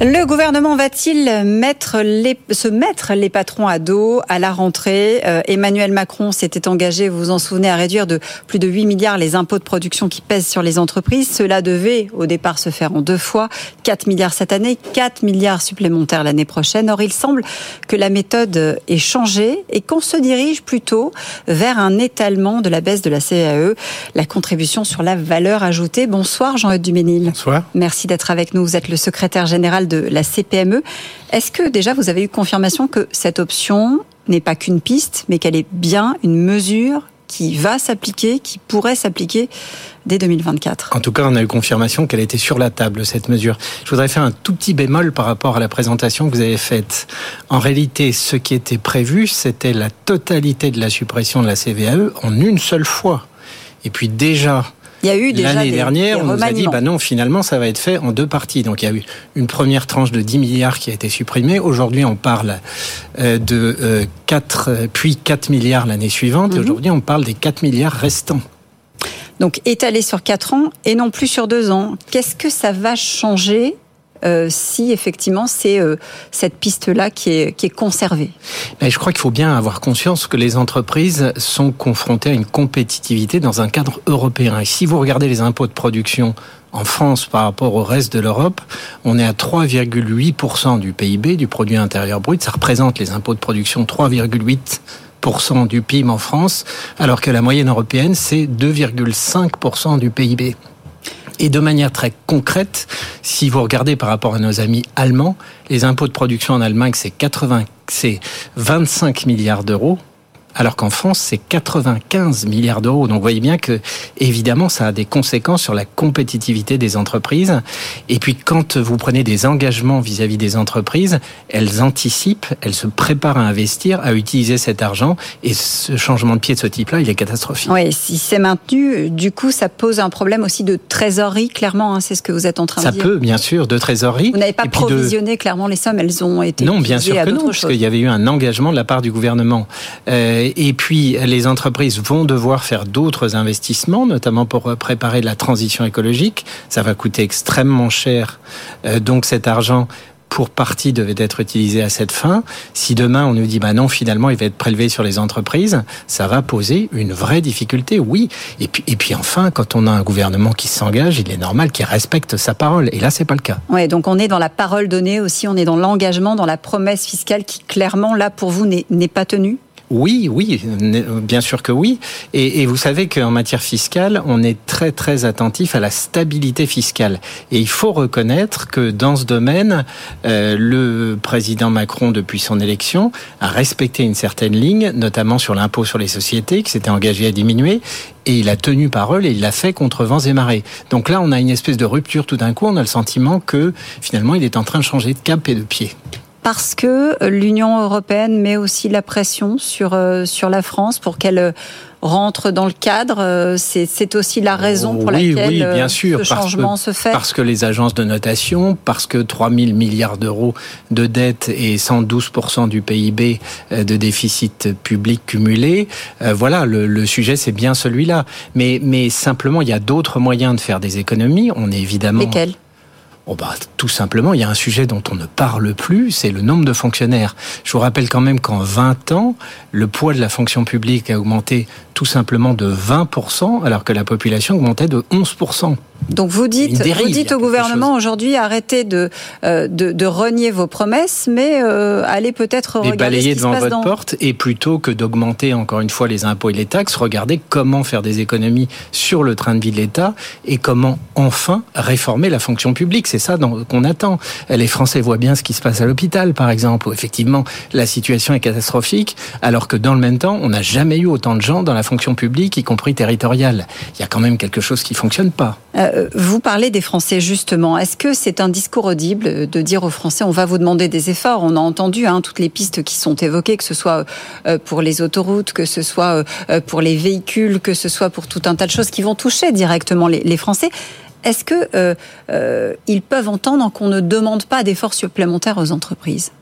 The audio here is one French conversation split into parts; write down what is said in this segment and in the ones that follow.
Le gouvernement va-t-il mettre les, se mettre les patrons à dos à la rentrée? Euh, Emmanuel Macron s'était engagé, vous vous en souvenez, à réduire de plus de 8 milliards les impôts de production qui pèsent sur les entreprises. Cela devait au départ se faire en deux fois, 4 milliards cette année, 4 milliards supplémentaires l'année prochaine. Or, il semble que la méthode ait changé et qu'on se dirige plutôt vers un étalement de la baisse de la CAE, la contribution sur la valeur ajoutée. Bonsoir Jean-Eudes Duménil. Bonsoir. Merci d'être avec nous. Vous êtes le secrétaire général de la CPME. Est-ce que déjà vous avez eu confirmation que cette option n'est pas qu'une piste, mais qu'elle est bien une mesure qui va s'appliquer, qui pourrait s'appliquer dès 2024 En tout cas, on a eu confirmation qu'elle était sur la table, cette mesure. Je voudrais faire un tout petit bémol par rapport à la présentation que vous avez faite. En réalité, ce qui était prévu, c'était la totalité de la suppression de la CVAE en une seule fois. Et puis déjà, il y a eu déjà L'année dernière, on nous a dit, bah non, finalement, ça va être fait en deux parties. Donc, il y a eu une première tranche de 10 milliards qui a été supprimée. Aujourd'hui, on parle euh, de 4, euh, puis 4 milliards l'année suivante. Et mhm. aujourd'hui, on parle des 4 milliards restants. Donc, étalé sur 4 ans et non plus sur 2 ans. Qu'est-ce que ça va changer euh, si effectivement c'est euh, cette piste-là qui est, qui est conservée Mais Je crois qu'il faut bien avoir conscience que les entreprises sont confrontées à une compétitivité dans un cadre européen. Et si vous regardez les impôts de production en France par rapport au reste de l'Europe, on est à 3,8% du PIB, du produit intérieur brut. Ça représente les impôts de production 3,8% du PIB en France, alors que la moyenne européenne, c'est 2,5% du PIB. Et de manière très concrète, si vous regardez par rapport à nos amis allemands, les impôts de production en Allemagne, c'est 80, c'est 25 milliards d'euros alors qu'en France, c'est 95 milliards d'euros. Donc vous voyez bien que, évidemment, ça a des conséquences sur la compétitivité des entreprises. Et puis quand vous prenez des engagements vis-à-vis des entreprises, elles anticipent, elles se préparent à investir, à utiliser cet argent. Et ce changement de pied de ce type-là, il est catastrophique. Oui, si c'est maintenu, du coup, ça pose un problème aussi de trésorerie, clairement. Hein, c'est ce que vous êtes en train de dire. Ça peut, bien sûr, de trésorerie. Vous n'avez pas provisionné clairement les sommes, elles ont été. Non, bien sûr que non, parce qu'il y avait eu un engagement de la part du gouvernement. Euh, et puis, les entreprises vont devoir faire d'autres investissements, notamment pour préparer la transition écologique. Ça va coûter extrêmement cher. Euh, donc, cet argent pour partie devait être utilisé à cette fin. Si demain on nous dit bah non finalement il va être prélevé sur les entreprises, ça va poser une vraie difficulté, oui. Et puis et puis enfin quand on a un gouvernement qui s'engage, il est normal qu'il respecte sa parole. Et là c'est pas le cas. Ouais, donc on est dans la parole donnée aussi, on est dans l'engagement, dans la promesse fiscale qui clairement là pour vous n'est pas tenue. Oui, oui, bien sûr que oui. Et, vous savez qu'en matière fiscale, on est très très attentif à la stabilité fiscale. Et il faut reconnaître que dans ce domaine, euh, le président Macron, depuis son élection, a respecté une certaine ligne, notamment sur l'impôt sur les sociétés, qui s'était engagé à diminuer. Et il a tenu parole et il l'a fait contre vents et marées. Donc là, on a une espèce de rupture tout d'un coup. On a le sentiment que finalement, il est en train de changer de cap et de pied parce que l'Union européenne met aussi la pression sur, euh, sur la France pour qu'elle euh, rentre dans le cadre. Euh, c'est aussi la raison pour laquelle oui, bien sûr, ce changement se fait. Parce que les agences de notation, parce que 3 000 milliards d'euros de dette et 112% du PIB de déficit public cumulé, voilà, le, le sujet c'est bien celui-là. Mais, mais simplement, il y a d'autres moyens de faire des économies. On est évidemment... Lesquels? Oh bah, tout simplement, il y a un sujet dont on ne parle plus, c'est le nombre de fonctionnaires. Je vous rappelle quand même qu'en 20 ans, le poids de la fonction publique a augmenté tout simplement de 20%, alors que la population augmentait de 11%. Donc vous dites, vous dites au gouvernement aujourd'hui arrêtez de, euh, de, de renier vos promesses, mais euh, allez peut-être regarder balayer ce qui devant se votre dans... porte et plutôt que d'augmenter encore une fois les impôts et les taxes, regardez comment faire des économies sur le train de vie de l'État et comment enfin réformer la fonction publique. C'est ça qu'on attend. Les Français voient bien ce qui se passe à l'hôpital, par exemple, où effectivement la situation est catastrophique, alors que dans le même temps, on n'a jamais eu autant de gens dans la fonction publique, y compris territoriale. Il y a quand même quelque chose qui fonctionne pas. Euh, euh, vous parlez des Français justement. Est-ce que c'est un discours audible de dire aux Français on va vous demander des efforts? On a entendu hein, toutes les pistes qui sont évoquées, que ce soit euh, pour les autoroutes, que ce soit euh, pour les véhicules, que ce soit pour tout un tas de choses qui vont toucher directement les, Français. Est-ce que ils peuvent entendre qu'on ne demande pas d'efforts supplémentaires aux entreprises?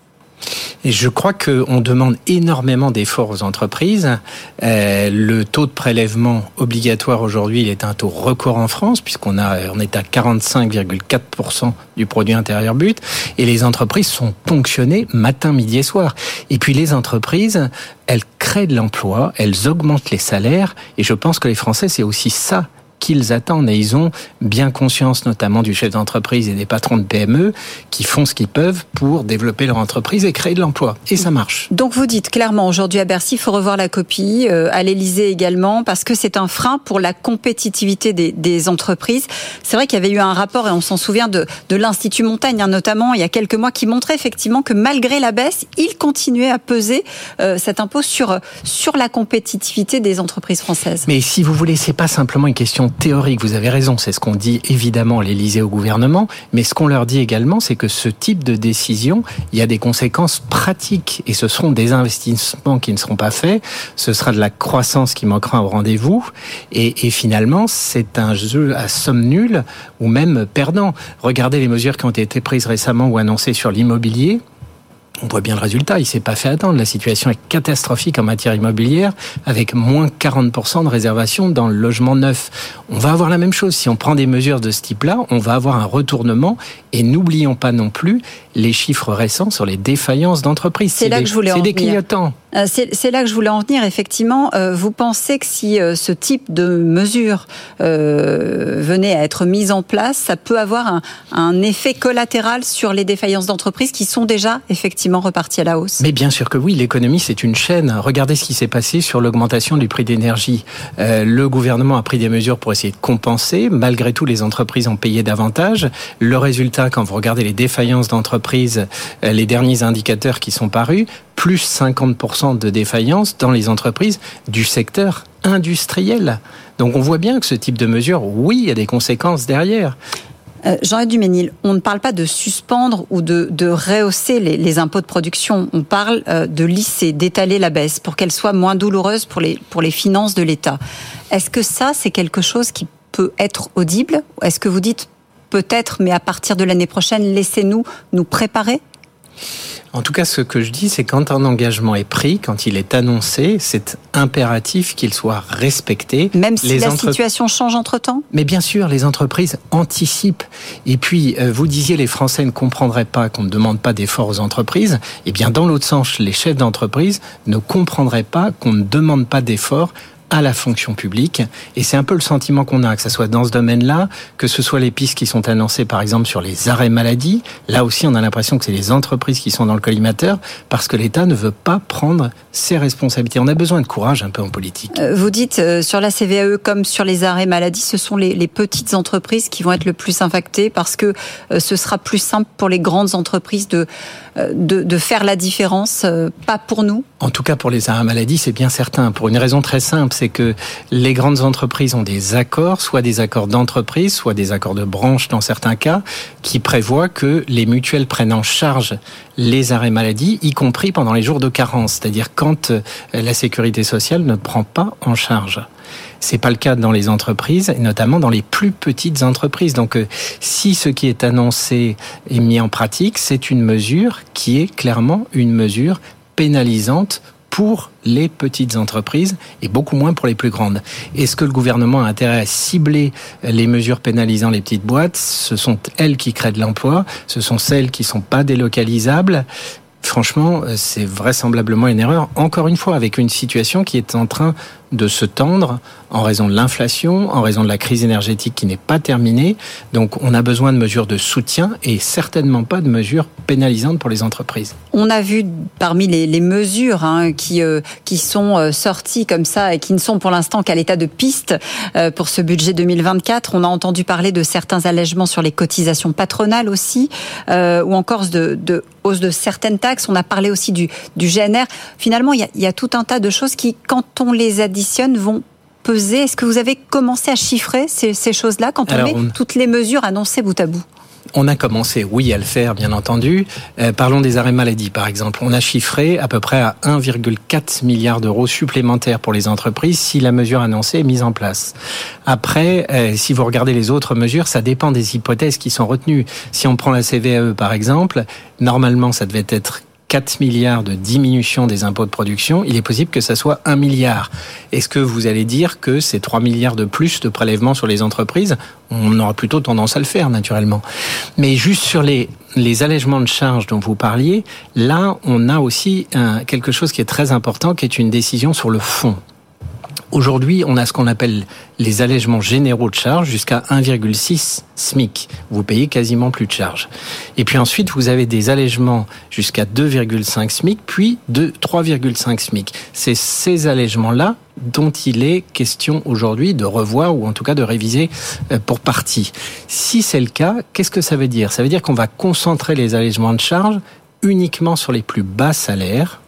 Et je crois qu'on demande énormément d'efforts aux entreprises. Euh, le taux de prélèvement obligatoire aujourd'hui, il est un taux record en France, puisqu'on a, on est à 45,4% du produit intérieur brut. Et les entreprises sont ponctionnées matin, midi et soir. Et puis les entreprises, elles créent de l'emploi, elles augmentent les salaires. Et je pense que les Français, c'est aussi ça qu'ils attendent. Et ils ont bien conscience, notamment du chef d'entreprise et des patrons de PME, qui font ce qu'ils peuvent pour développer leur entreprise et créer de l'emploi. Et ça marche. Donc vous dites clairement, aujourd'hui à Bercy, il faut revoir la copie, euh, à l'Elysée également, parce que c'est un frein pour la compétitivité des, des entreprises. C'est vrai qu'il y avait eu un rapport, et on s'en souvient, de, de l'Institut Montagne, hein, notamment, il y a quelques mois, qui montrait effectivement que malgré la baisse, il continuait à peser euh, cet impôt sur, sur la compétitivité des entreprises françaises. Mais si vous voulez, c'est pas simplement une question théorique, vous avez raison, c'est ce qu'on dit évidemment à l'Élysée au gouvernement, mais ce qu'on leur dit également, c'est que ce type de décision, il y a des conséquences pratiques et ce seront des investissements qui ne seront pas faits, ce sera de la croissance qui manquera au rendez-vous et, et finalement c'est un jeu à somme nulle ou même perdant. Regardez les mesures qui ont été prises récemment ou annoncées sur l'immobilier on voit bien le résultat, il s'est pas fait attendre. La situation est catastrophique en matière immobilière, avec moins 40% de réservation dans le logement neuf. On va avoir la même chose. Si on prend des mesures de ce type-là, on va avoir un retournement. Et n'oublions pas non plus les chiffres récents sur les défaillances d'entreprises. C'est là que je voulais en C'est des clignotants. Euh, c'est là que je voulais en venir. Effectivement, euh, vous pensez que si euh, ce type de mesure venait à être mise en place, ça peut avoir un, un effet collatéral sur les défaillances d'entreprises qui sont déjà effectivement reparties à la hausse? Mais bien sûr que oui, l'économie c'est une chaîne. Regardez ce qui s'est passé sur l'augmentation du prix d'énergie. le gouvernement a pris des mesures pour essayer de compenser. Malgré tout, les entreprises ont payé davantage. Le résultat, quand vous regardez les défaillances d'entreprises, les derniers indicateurs qui sont parus, plus 50% de défaillances dans les entreprises du secteur industriel. Donc on voit bien que ce type de mesure, oui, il y a des conséquences derrière. Euh, Jean-Yves Duménil, on ne parle pas de suspendre ou de, de rehausser les, les, impôts de production. On parle euh, de lisser, d'étaler la baisse pour qu'elle soit moins douloureuse pour les, pour les finances de l'État. Est-ce que ça, c'est quelque chose qui peut être audible? Est-ce que vous dites peut-être, mais à partir de l'année prochaine, laissez-nous nous préparer en tout cas, ce que je dis, c'est quand un engagement est pris, quand il est annoncé, c'est impératif qu'il soit respecté. Même si les la situation change entre-temps Mais bien sûr, les entreprises anticipent. Et puis, euh, vous disiez, les Français ne comprendraient pas qu'on ne demande pas d'efforts aux entreprises. Eh bien, dans l'autre sens, les chefs d'entreprise ne comprendraient pas qu'on ne demande pas d'efforts à la fonction publique. Et c'est un peu le sentiment qu'on a, que ce soit dans ce domaine-là, que ce soit les pistes qui sont annoncées, par exemple, sur les arrêts maladie. Là aussi, on a l'impression que c'est les entreprises qui sont dans le collimateur parce que l'État ne veut pas prendre ses responsabilités. On a besoin de courage un peu en politique. Euh, vous dites, euh, sur la CVAE comme sur les arrêts maladie, ce sont les, les petites entreprises qui vont être le plus impactées parce que euh, ce sera plus simple pour les grandes entreprises de, de, de faire la différence, pas pour nous En tout cas, pour les arrêts maladie, c'est bien certain. Pour une raison très simple, c'est que les grandes entreprises ont des accords, soit des accords d'entreprise, soit des accords de branche dans certains cas, qui prévoient que les mutuelles prennent en charge les arrêts maladie, y compris pendant les jours de carence, c'est-à-dire quand euh, la sécurité sociale ne prend pas en charge. C'est pas le cas dans les entreprises, et notamment dans les plus petites entreprises. Donc, euh, si ce qui est annoncé est mis en pratique, c'est une mesure qui est clairement une mesure pénalisante pour les petites entreprises et beaucoup moins pour les plus grandes. Est-ce que le gouvernement a intérêt à cibler les mesures pénalisant les petites boîtes? Ce sont elles qui créent de l'emploi, ce sont celles qui sont pas délocalisables. Franchement, c'est vraisemblablement une erreur, encore une fois, avec une situation qui est en train de se tendre en raison de l'inflation, en raison de la crise énergétique qui n'est pas terminée. Donc on a besoin de mesures de soutien et certainement pas de mesures pénalisantes pour les entreprises. On a vu parmi les, mesures hein, qui, euh, qui sont euh, sorties comme ça et qui ne sont pour l'instant qu'à l'état de piste euh, pour ce budget 2024, on a entendu parler de certains allègements sur les cotisations patronales aussi, ou encore de, hausse de certaines taxes. On a parlé aussi du, du GNR. Finalement, il y, a, y a tout un tas de choses qui, quand on les vont peser Est-ce que vous avez commencé à chiffrer ces, ces choses-là quand on Alors, met on- toutes les mesures annoncées bout à bout? On a commencé, oui, à le faire, bien entendu. Euh, parlons des arrêts maladie, par exemple. On a chiffré à peu près à 1,4 milliard d'euros supplémentaires pour les entreprises si la mesure annoncée est mise en place. Après, euh, si vous regardez les autres mesures, ça dépend des hypothèses qui sont retenues. Si on prend la CVAE, par exemple, normalement, ça devait être 4 milliards de diminution des impôts de production, il est possible que ça soit 1 milliard. Est-ce que vous allez dire que c'est 3 milliards de plus de prélèvements sur les entreprises On aura plutôt tendance à le faire, naturellement. Mais juste sur les, allègements de charges dont vous parliez, là, on a aussi un, quelque chose qui est très important, qui est une décision sur le fond. Aujourd'hui, on a ce qu'on appelle les allègements généraux de charges jusqu'à 1,6 SMIC. Vous payez quasiment plus de charges. Et puis ensuite, vous avez des allègements jusqu'à 2,5 SMIC, puis de 3,5 SMIC. C'est ces allègements-là dont il est question aujourd'hui de revoir ou en tout cas de réviser euh, pour partie. Si c'est le cas, qu'est-ce que ça veut dire? Ça veut dire qu'on va concentrer les allègements de charges uniquement sur les plus bas salaires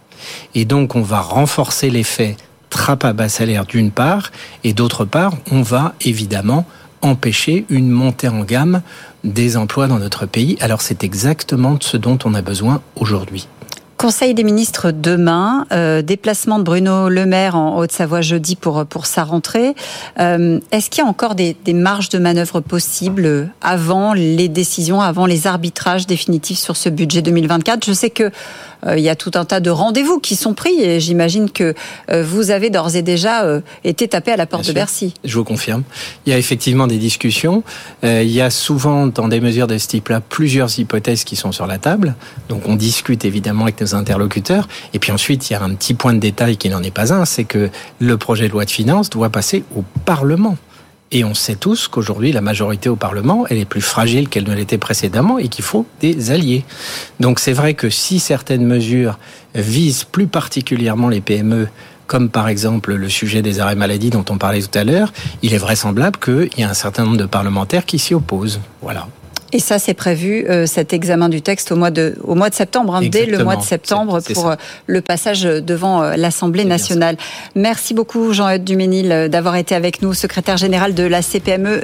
et donc on va renforcer l'effet trappe à bas salaire d'une part, et d'autre part, on va évidemment empêcher une montée en gamme des emplois dans notre pays. Alors c'est exactement ce dont on a besoin aujourd'hui. Conseil des ministres demain, euh, déplacement de Bruno Le Maire en Haute-Savoie jeudi pour, pour sa rentrée. Euh, est-ce qu'il y a encore des, marges de manœuvre possibles avant les décisions, avant les arbitrages définitifs sur ce budget 2024 Je sais que il y a tout un tas de rendez-vous qui sont pris et j'imagine que euh, vous avez d'ores et déjà euh, été tapé à la porte de Bercy. Je vous confirme. Il y a effectivement des discussions. il y a souvent dans des mesures de ce type-là plusieurs hypothèses qui sont sur la table. Donc on discute évidemment avec nos interlocuteurs. Et puis ensuite, il y a un petit point de détail qui n'en est pas un, c'est que le projet de loi de finances doit passer au Parlement. Et on sait tous qu'aujourd'hui, la majorité au Parlement, elle est plus fragile qu'elle ne l'était précédemment et qu'il faut des alliés. Donc c'est vrai que si certaines mesures visent plus particulièrement les PME, comme par exemple le sujet des arrêts maladie dont on parlait tout à l'heure, il est vraisemblable qu'il y a un certain nombre de parlementaires qui s'y opposent. Voilà. Et ça, c'est prévu, euh, cet examen du texte au mois de, au mois de septembre, hein, dès le mois de septembre, pour euh, le passage devant euh, l'Assemblée nationale. Merci beaucoup, Jean-Eudes Duménil, d'avoir été avec nous, secrétaire général de la CPME.